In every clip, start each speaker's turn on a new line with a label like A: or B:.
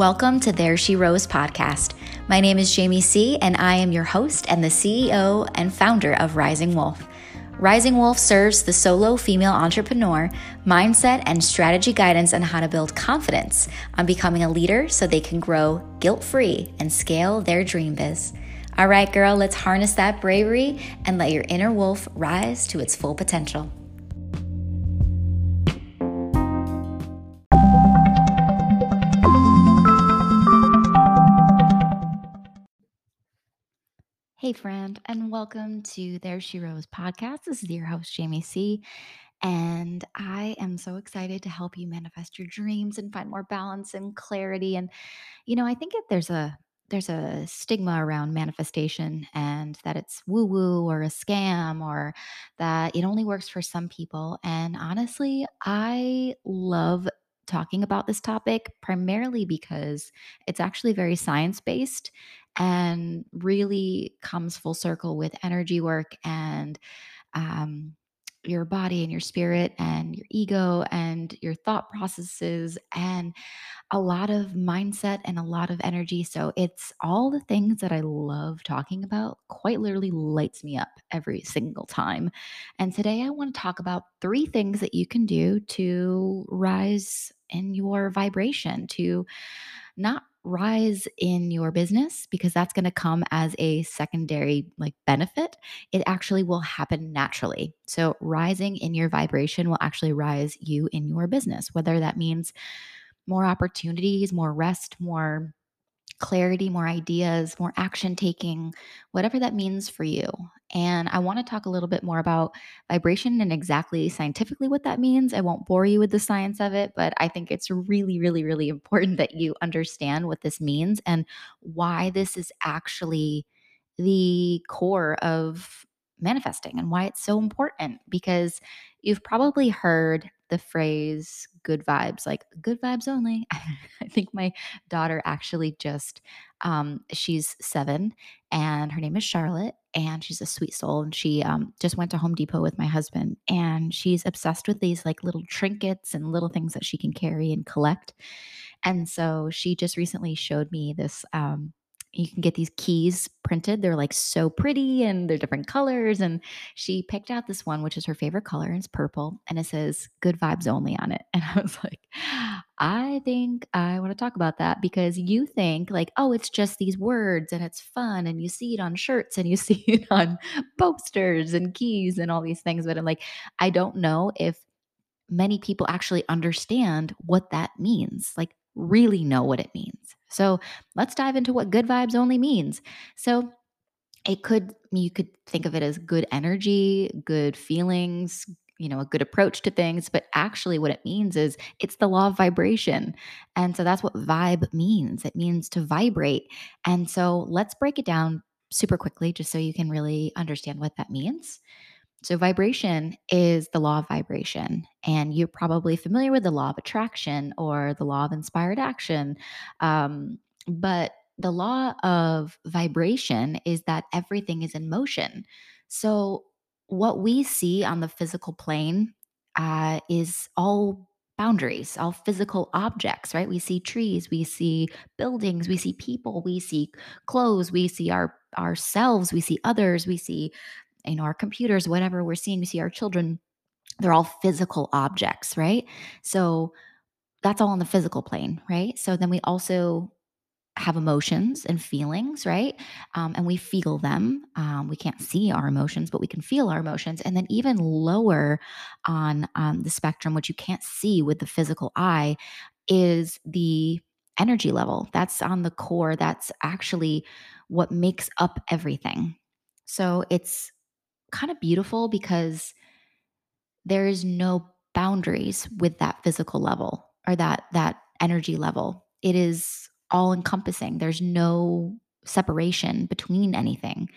A: Welcome to There She Rose podcast. My name is Jamie C., and I am your host and the CEO and founder of Rising Wolf. Rising Wolf serves the solo female entrepreneur mindset and strategy guidance on how to build confidence on becoming a leader so they can grow guilt free and scale their dream biz. All right, girl, let's harness that bravery and let your inner wolf rise to its full potential. Hey, friend, and welcome to There She Rose podcast. This is your host, Jamie C. And I am so excited to help you manifest your dreams and find more balance and clarity. And, you know, I think that there's a there's a stigma around manifestation and that it's woo woo or a scam or that it only works for some people. And honestly, I love talking about this topic primarily because it's actually very science based and really comes full circle with energy work and um, your body and your spirit and your ego and your thought processes and a lot of mindset and a lot of energy. So it's all the things that I love talking about, quite literally lights me up every single time. And today I want to talk about three things that you can do to rise in your vibration, to not rise in your business because that's going to come as a secondary like benefit it actually will happen naturally. So rising in your vibration will actually rise you in your business whether that means more opportunities more rest more clarity, more ideas, more action taking, whatever that means for you. And I want to talk a little bit more about vibration and exactly scientifically what that means. I won't bore you with the science of it, but I think it's really, really, really important that you understand what this means and why this is actually the core of manifesting and why it's so important because you've probably heard the phrase good vibes, like good vibes only. I think my daughter actually just, um, she's seven and her name is Charlotte and she's a sweet soul. And she um, just went to Home Depot with my husband and she's obsessed with these like little trinkets and little things that she can carry and collect. And so she just recently showed me this um, you can get these keys printed. They're like so pretty and they're different colors. And she picked out this one, which is her favorite color, and it's purple, and it says good vibes only on it. And I was like, I think I want to talk about that because you think like, oh, it's just these words and it's fun, and you see it on shirts and you see it on posters and keys and all these things. But I'm like, I don't know if many people actually understand what that means. Like, really know what it means. So let's dive into what good vibes only means. So it could, you could think of it as good energy, good feelings, you know, a good approach to things. But actually, what it means is it's the law of vibration. And so that's what vibe means it means to vibrate. And so let's break it down super quickly just so you can really understand what that means. So, vibration is the law of vibration. And you're probably familiar with the law of attraction or the law of inspired action. Um, but the law of vibration is that everything is in motion. So, what we see on the physical plane uh, is all boundaries, all physical objects, right? We see trees, we see buildings, we see people, we see clothes, we see our ourselves, we see others, we see you know, our computers, whatever we're seeing, we see our children, they're all physical objects, right? So that's all on the physical plane, right? So then we also have emotions and feelings, right? Um, and we feel them. Um, we can't see our emotions, but we can feel our emotions. And then even lower on um, the spectrum, which you can't see with the physical eye, is the energy level. That's on the core. That's actually what makes up everything. So it's kind of beautiful because there is no boundaries with that physical level or that that energy level. It is all encompassing. There's no separation between anything.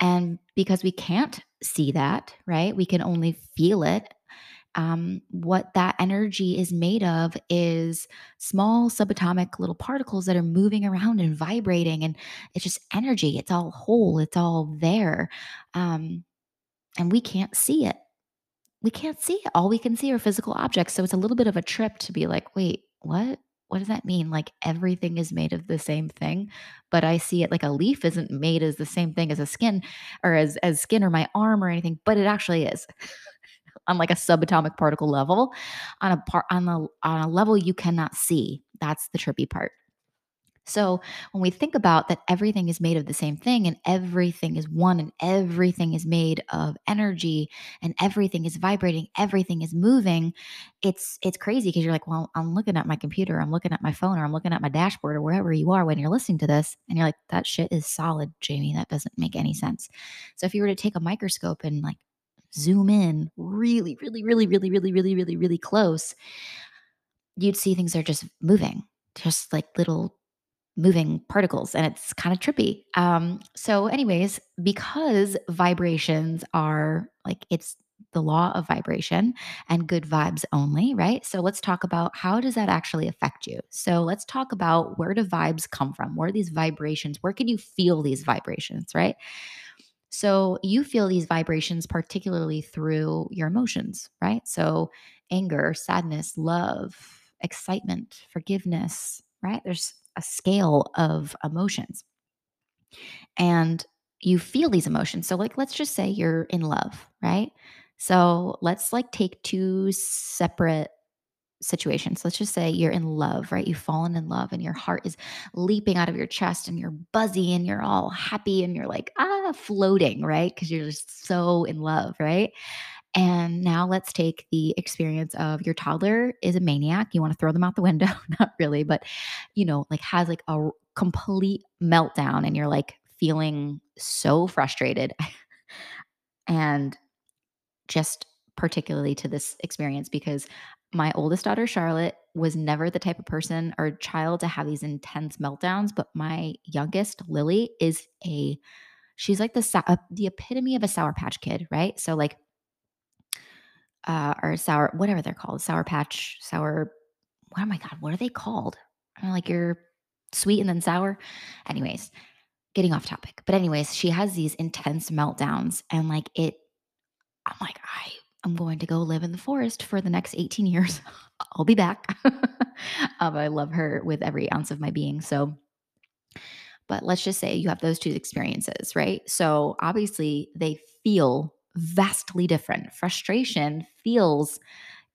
A: And because we can't see that, right? We can only feel it. Um, what that energy is made of is small subatomic little particles that are moving around and vibrating, and it's just energy. It's all whole. It's all there. Um, and we can't see it. We can't see it. All we can see are physical objects. So it's a little bit of a trip to be like, wait, what? what does that mean? Like everything is made of the same thing, but I see it like a leaf isn't made as the same thing as a skin or as as skin or my arm or anything, but it actually is on like a subatomic particle level on a part on a on a level you cannot see. That's the trippy part. So when we think about that, everything is made of the same thing, and everything is one, and everything is made of energy, and everything is vibrating, everything is moving. It's it's crazy because you're like, well, I'm looking at my computer, I'm looking at my phone, or I'm looking at my dashboard, or wherever you are when you're listening to this, and you're like, that shit is solid, Jamie. That doesn't make any sense. So if you were to take a microscope and like zoom in really, really, really, really, really, really, really, really close, you'd see things are just moving, just like little moving particles and it's kind of trippy. Um, so, anyways, because vibrations are like it's the law of vibration and good vibes only, right? So let's talk about how does that actually affect you? So let's talk about where do vibes come from? Where are these vibrations? Where can you feel these vibrations, right? So you feel these vibrations particularly through your emotions, right? So anger, sadness, love, excitement, forgiveness, right? There's a scale of emotions. And you feel these emotions. So like let's just say you're in love, right? So let's like take two separate situations. Let's just say you're in love, right? You've fallen in love and your heart is leaping out of your chest and you're buzzy and you're all happy and you're like, ah, floating, right? Because you're just so in love, right? And now let's take the experience of your toddler is a maniac. You want to throw them out the window. Not really, but you know, like has like a complete meltdown and you're like feeling so frustrated and just particularly to this experience because my oldest daughter Charlotte was never the type of person or child to have these intense meltdowns, but my youngest Lily is a she's like the the epitome of a sour patch kid, right? So like uh, or sour, whatever they're called, sour patch, sour. What Oh my god, what are they called? I like you're sweet and then sour. Anyways, getting off topic. But anyways, she has these intense meltdowns, and like it, I'm like, I am going to go live in the forest for the next 18 years. I'll be back. um, I love her with every ounce of my being. So, but let's just say you have those two experiences, right? So obviously they feel vastly different. Frustration feels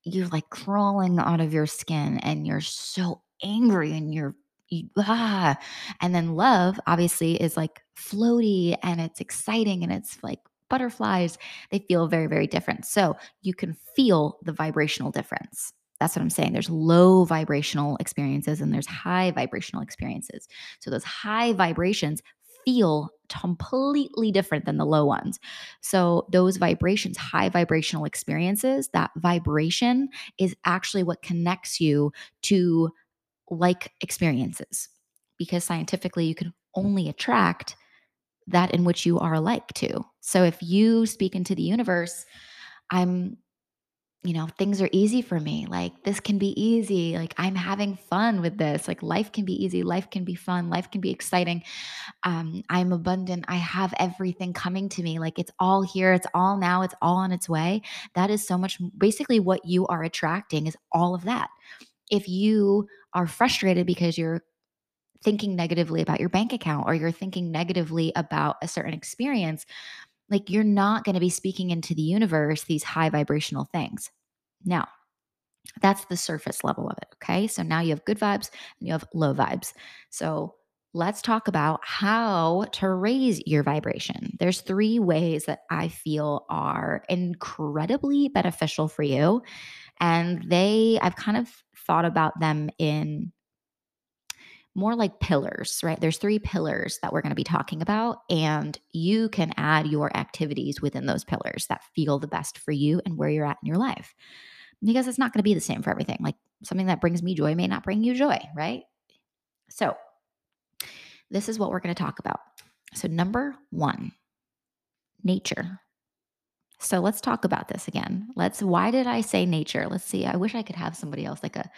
A: you're like crawling out of your skin and you're so angry and you're you, ah. and then love obviously is like floaty and it's exciting and it's like butterflies they feel very very different so you can feel the vibrational difference that's what i'm saying there's low vibrational experiences and there's high vibrational experiences so those high vibrations feel completely different than the low ones. So, those vibrations, high vibrational experiences, that vibration is actually what connects you to like experiences because scientifically, you can only attract that in which you are alike to. So, if you speak into the universe, I'm you know, things are easy for me. Like, this can be easy. Like, I'm having fun with this. Like, life can be easy. Life can be fun. Life can be exciting. Um, I'm abundant. I have everything coming to me. Like, it's all here. It's all now. It's all on its way. That is so much basically what you are attracting is all of that. If you are frustrated because you're thinking negatively about your bank account or you're thinking negatively about a certain experience, like you're not going to be speaking into the universe these high vibrational things. Now, that's the surface level of it. Okay. So now you have good vibes and you have low vibes. So let's talk about how to raise your vibration. There's three ways that I feel are incredibly beneficial for you. And they, I've kind of thought about them in more like pillars, right? There's three pillars that we're going to be talking about, and you can add your activities within those pillars that feel the best for you and where you're at in your life. Because it's not going to be the same for everything. Like something that brings me joy may not bring you joy, right? So, this is what we're going to talk about. So, number one, nature. So let's talk about this again. Let's why did I say nature? Let's see. I wish I could have somebody else like a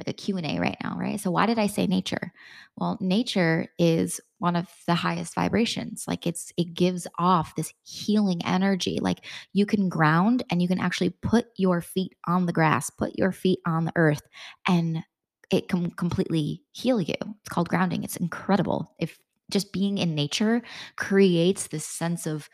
A: like a Q&A right now, right? So why did I say nature? Well, nature is one of the highest vibrations. Like it's it gives off this healing energy. Like you can ground and you can actually put your feet on the grass, put your feet on the earth and it can completely heal you. It's called grounding. It's incredible. If just being in nature creates this sense of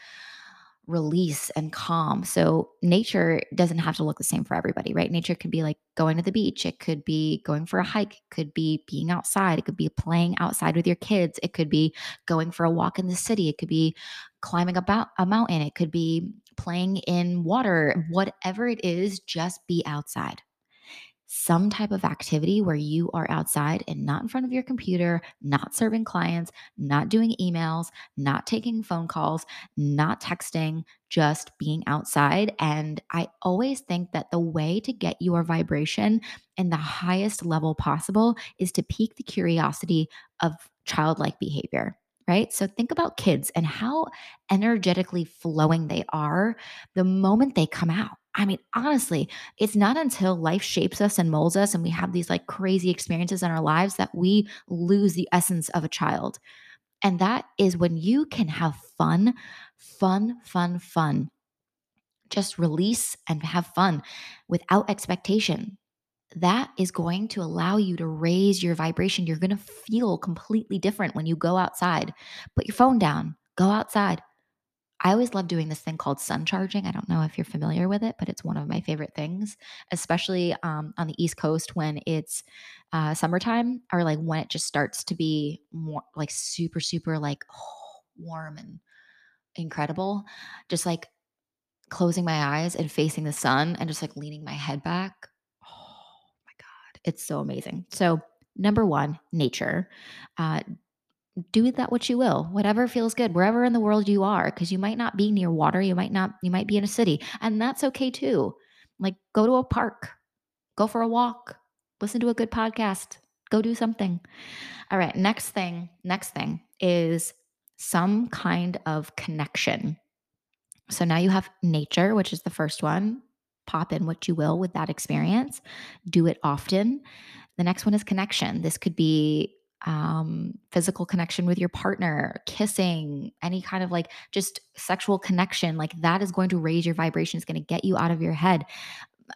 A: release and calm. So nature doesn't have to look the same for everybody, right? Nature could be like going to the beach, it could be going for a hike, it could be being outside, it could be playing outside with your kids, it could be going for a walk in the city, it could be climbing about a mountain, it could be playing in water, whatever it is, just be outside some type of activity where you are outside and not in front of your computer, not serving clients, not doing emails, not taking phone calls, not texting, just being outside. And I always think that the way to get your vibration in the highest level possible is to pique the curiosity of childlike behavior. Right. So think about kids and how energetically flowing they are the moment they come out. I mean, honestly, it's not until life shapes us and molds us and we have these like crazy experiences in our lives that we lose the essence of a child. And that is when you can have fun, fun, fun, fun. Just release and have fun without expectation. That is going to allow you to raise your vibration. You're going to feel completely different when you go outside. Put your phone down, go outside, I always love doing this thing called sun charging. I don't know if you're familiar with it, but it's one of my favorite things, especially um, on the East Coast when it's uh, summertime or like when it just starts to be more like super, super like oh, warm and incredible. Just like closing my eyes and facing the sun and just like leaning my head back. Oh my God. It's so amazing. So, number one, nature. Uh, do that what you will whatever feels good wherever in the world you are because you might not be near water you might not you might be in a city and that's okay too. Like go to a park go for a walk listen to a good podcast go do something. All right next thing next thing is some kind of connection. So now you have nature which is the first one pop in what you will with that experience do it often. The next one is connection. This could be um, physical connection with your partner, kissing, any kind of like just sexual connection, like that is going to raise your vibration. It's going to get you out of your head.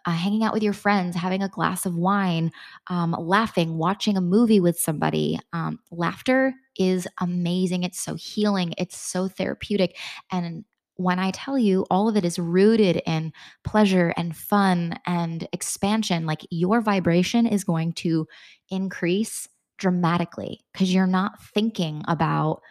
A: Uh, hanging out with your friends, having a glass of wine, um, laughing, watching a movie with somebody. Um, laughter is amazing. It's so healing. It's so therapeutic. And when I tell you all of it is rooted in pleasure and fun and expansion, like your vibration is going to increase dramatically because you're not thinking about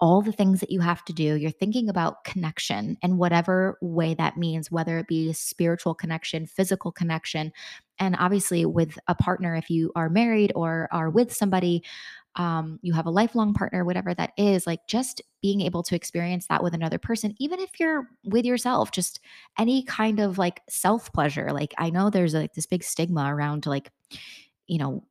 A: all the things that you have to do. You're thinking about connection and whatever way that means, whether it be spiritual connection, physical connection. And obviously, with a partner, if you are married or are with somebody, um, you have a lifelong partner, whatever that is, like just being able to experience that with another person, even if you're with yourself, just any kind of like self pleasure. Like, I know there's like this big stigma around like, you know,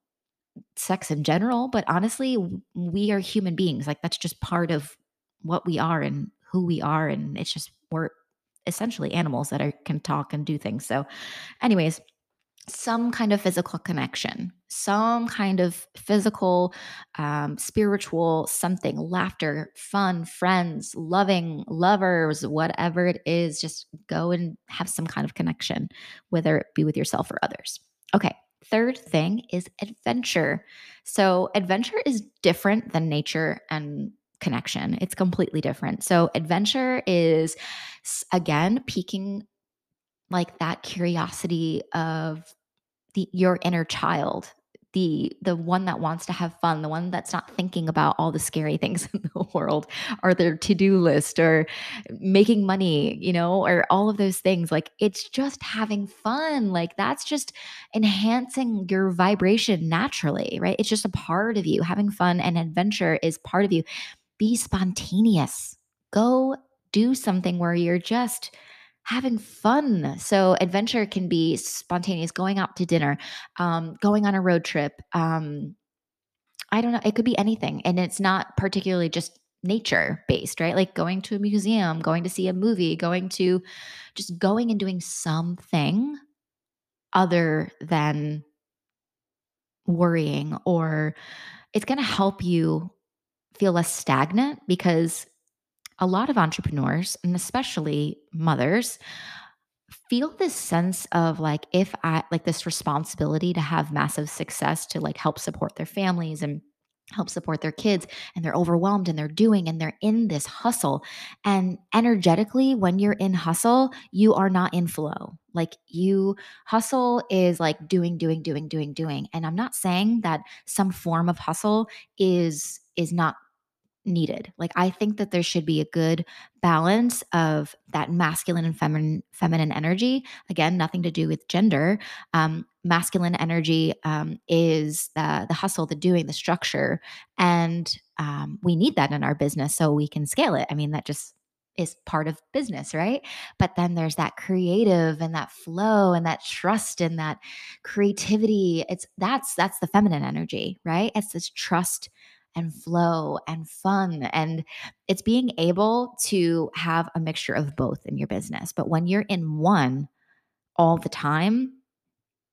A: sex in general, but honestly, we are human beings. Like that's just part of what we are and who we are. And it's just, we're essentially animals that are, can talk and do things. So, anyways, some kind of physical connection, some kind of physical, um, spiritual something, laughter, fun, friends, loving, lovers, whatever it is, just go and have some kind of connection, whether it be with yourself or others. Okay, Third thing is adventure. So, adventure is different than nature and connection. It's completely different. So, adventure is again piquing like that curiosity of the your inner child the the one that wants to have fun, the one that's not thinking about all the scary things in the world or their to-do list or making money, you know, or all of those things. Like it's just having fun. Like that's just enhancing your vibration naturally, right? It's just a part of you. Having fun and adventure is part of you. Be spontaneous. Go do something where you're just having fun. So adventure can be spontaneous, going out to dinner, um, going on a road trip. Um, I don't know. It could be anything, and it's not particularly just nature based, right? Like going to a museum, going to see a movie, going to just going and doing something other than worrying or it's going to help you feel less stagnant because a lot of entrepreneurs, and especially mothers, feel this sense of like if I like this responsibility to have massive success to like help support their families and help support their kids and they're overwhelmed and they're doing and they're in this hustle. And energetically when you're in hustle you are not in flow. Like you hustle is like doing doing doing doing doing. And i'm not saying that some form of hustle is is not needed. Like I think that there should be a good balance of that masculine and feminine feminine energy. Again, nothing to do with gender. Um, masculine energy um, is the the hustle, the doing, the structure, and um, we need that in our business so we can scale it. I mean, that just is part of business, right? But then there's that creative and that flow and that trust and that creativity. It's that's that's the feminine energy, right? It's this trust and flow and fun. And it's being able to have a mixture of both in your business. But when you're in one all the time,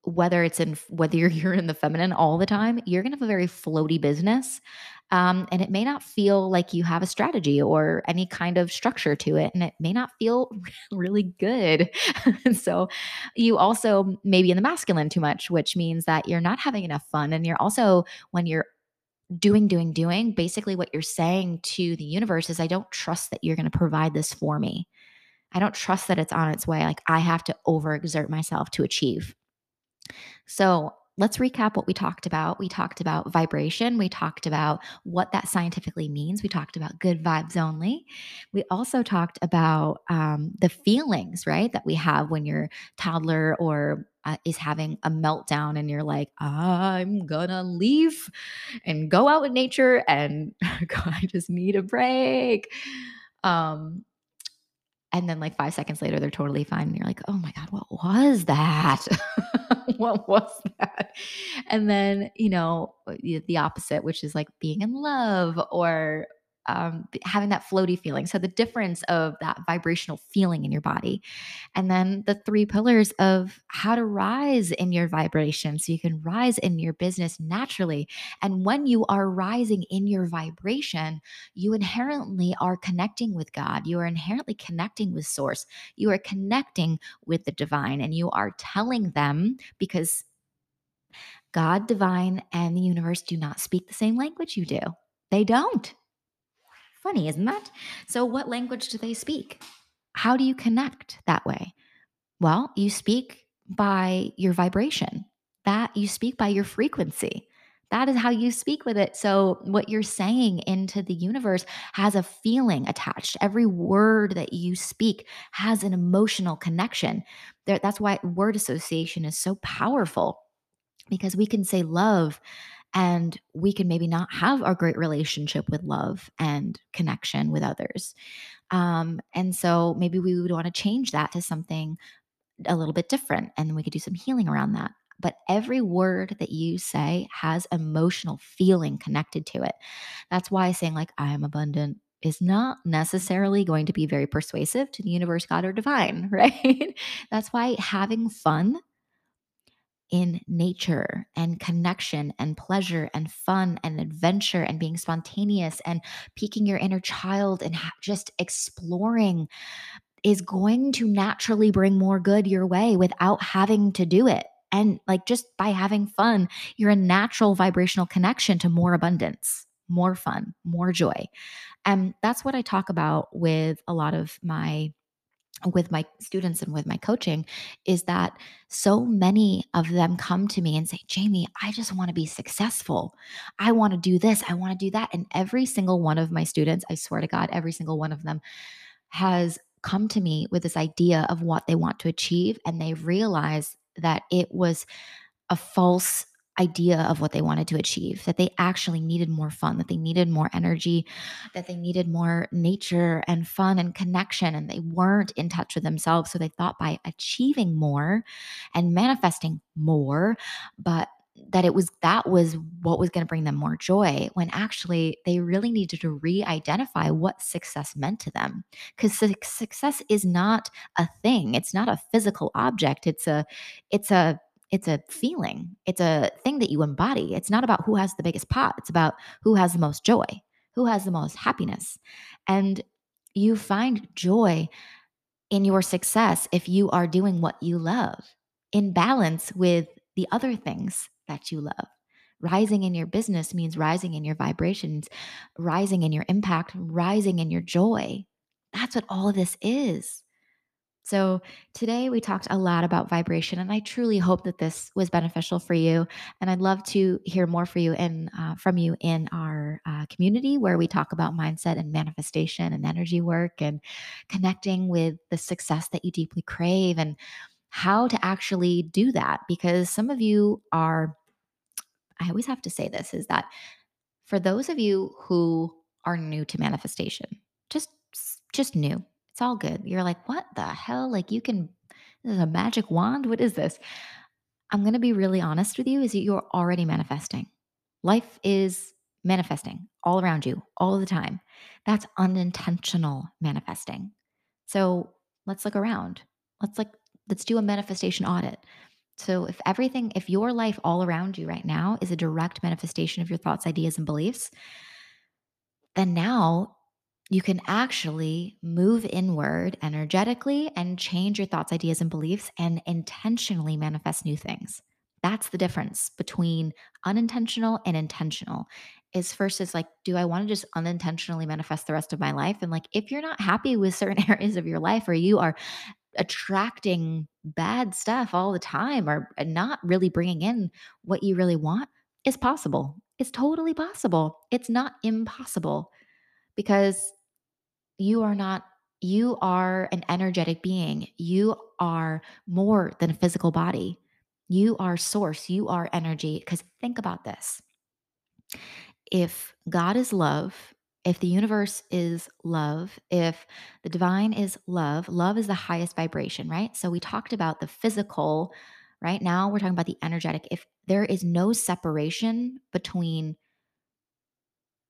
A: whether it's in whether you're, in the feminine all the time, you're gonna have a very floaty business. Um, and it may not feel like you have a strategy or any kind of structure to it. And it may not feel really good. so you also maybe in the masculine too much, which means that you're not having enough fun. And you're also, when you're doing, doing, doing, basically what you're saying to the universe is, I don't trust that you're going to provide this for me. I don't trust that it's on its way. Like I have to overexert myself to achieve. So let's recap what we talked about. We talked about vibration. We talked about what that scientifically means. We talked about good vibes only. We also talked about um, the feelings, right, that we have when your toddler or uh, is having a meltdown and you're like, I'm gonna leave and go out in nature and I just need a break. Um, and then like five seconds later, they're totally fine. And you're like, oh my God, what was that? what was that? And then, you know, the opposite, which is like being in love or um, having that floaty feeling. So the difference of that vibrational feeling in your body. And then the three pillars of how to rise in your vibration so you can rise in your business naturally. And when you are rising in your vibration, you inherently are connecting with God. You are inherently connecting with source. You are connecting with the divine and you are telling them because God, divine, and the universe do not speak the same language you do. They don't. Funny, isn't that? So, what language do they speak? How do you connect that way? Well, you speak by your vibration, that you speak by your frequency. That is how you speak with it. So, what you're saying into the universe has a feeling attached. Every word that you speak has an emotional connection. That's why word association is so powerful because we can say love and we can maybe not have our great relationship with love and connection with others. Um, and so maybe we would want to change that to something a little bit different, and then we could do some healing around that. But every word that you say has emotional feeling connected to it. That's why saying, like, I am abundant is not necessarily going to be very persuasive to the universe, God, or divine, right? That's why having fun in nature and connection and pleasure and fun and adventure and being spontaneous and piquing your inner child and just exploring is going to naturally bring more good your way without having to do it. And like just by having fun, you're a natural vibrational connection to more abundance, more fun, more joy. And that's what I talk about with a lot of my with my students and with my coaching is that so many of them come to me and say, Jamie, I just want to be successful. I want to do this. I want to do that. And every single one of my students, I swear to God, every single one of them has come to me with this idea of what they want to achieve. And they realize that it was a false idea of what they wanted to achieve, that they actually needed more fun, that they needed more energy, that they needed more nature and fun and connection, and they weren't in touch with themselves. So they thought by achieving more and manifesting more, but that it was that was what was going to bring them more joy when actually they really needed to re-identify what success meant to them. Because su- success is not a thing. It's not a physical object. It's a it's a it's a feeling. It's a thing that you embody. It's not about who has the biggest pot. It's about who has the most joy, who has the most happiness. And you find joy in your success if you are doing what you love in balance with the other things that you love. Rising in your business means rising in your vibrations, rising in your impact, rising in your joy. That's what all of this is. So, today we talked a lot about vibration, and I truly hope that this was beneficial for you. And I'd love to hear more for you uh, from you in our uh, community where we talk about mindset and manifestation and energy work and connecting with the success that you deeply crave and how to actually do that. Because some of you are, I always have to say this, is that for those of you who are new to manifestation, just just new. It's all good. You're like, "What the hell? Like you can this is a magic wand? What is this?" I'm going to be really honest with you is that you're already manifesting. Life is manifesting all around you all the time. That's unintentional manifesting. So, let's look around. Let's like let's do a manifestation audit. So, if everything if your life all around you right now is a direct manifestation of your thoughts, ideas and beliefs, then now you can actually move inward energetically and change your thoughts, ideas, and beliefs and intentionally manifest new things. That's the difference between unintentional and intentional. Is first is like, do I want to just unintentionally manifest the rest of my life? And like, if you're not happy with certain areas of your life or you are attracting bad stuff all the time or uh, not really bringing in what you really want, is possible. It's totally possible. It's not impossible because you are not, you are an energetic being. You are more than a physical body. You are source. You are energy. Because think about this if God is love, if the universe is love, if the divine is love, love is the highest vibration, right? So we talked about the physical, right? Now we're talking about the energetic. If there is no separation between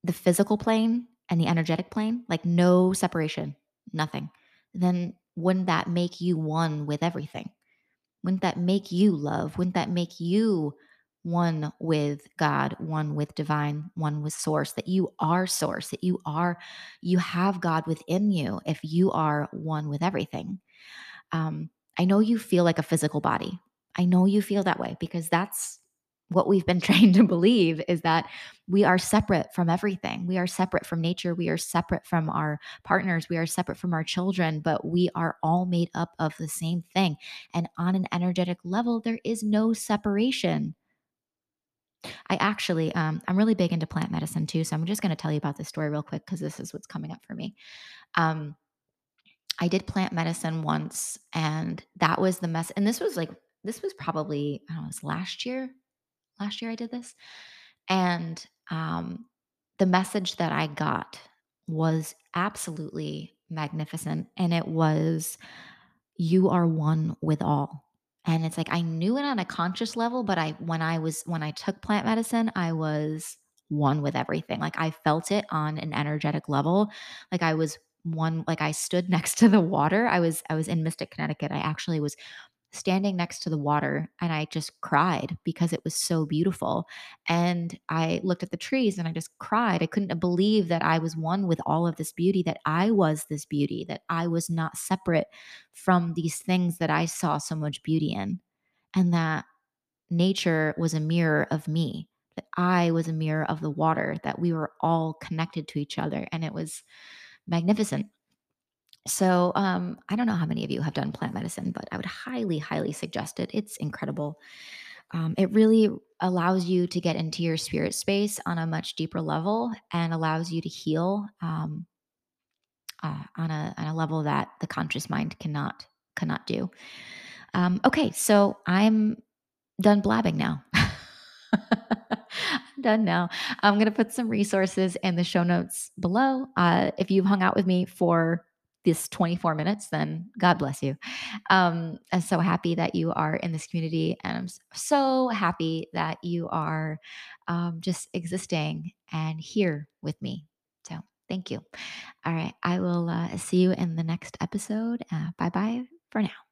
A: the physical plane and the energetic plane, like no separation, nothing, then wouldn't that make you one with everything? Wouldn't that make you love? Wouldn't that make you one with God, one with divine, one with source, that you are source, that you are, you have God within you if you are one with everything. Um, I know you feel like a physical body. I know you feel that way because that's what we've been trained to believe is that we are separate from everything. We are separate from nature. We are separate from our partners. We are separate from our children, but we are all made up of the same thing. And on an energetic level, there is no separation. I actually, um, I'm really big into plant medicine too. So I'm just going to tell you about this story real quick because this is what's coming up for me. Um, I did plant medicine once, and that was the mess. And this was like, this was probably, I don't know, it was last year. Last year I did this. And um, the message that I got was absolutely magnificent. And it was, you are one with all. And it's like I knew it on a conscious level, but I when I was when I took plant medicine, I was one with everything. Like I felt it on an energetic level. Like I was one like I stood next to the water. I was I was in Mystic, Connecticut. I actually was standing next to the water and I just cried because it was so beautiful. And I looked at the trees and I just cried. I couldn't believe that I was one with all of this beauty, that I was this beauty, that I was not separate from these things that I saw so much beauty in, and that nature was a mirror of me. That I was a mirror of the water, that we were all connected to each other. And it was magnificent. So, um, I don't know how many of you have done plant medicine, but I would highly, highly suggest it. It's incredible. Um, it really allows you to get into your spirit space on a much deeper level and allows you to heal um, uh, on a on a level that the conscious mind cannot cannot do. Um, okay, so I'm done blabbing now. Done now. I'm going to put some resources in the show notes below. Uh, if you've hung out with me for this 24 minutes, then God bless you. Um, I'm so happy that you are in this community, and I'm so happy that you are um, just existing and here with me. So, thank you. All right, I will uh, see you in the next episode. Uh, bye bye for now.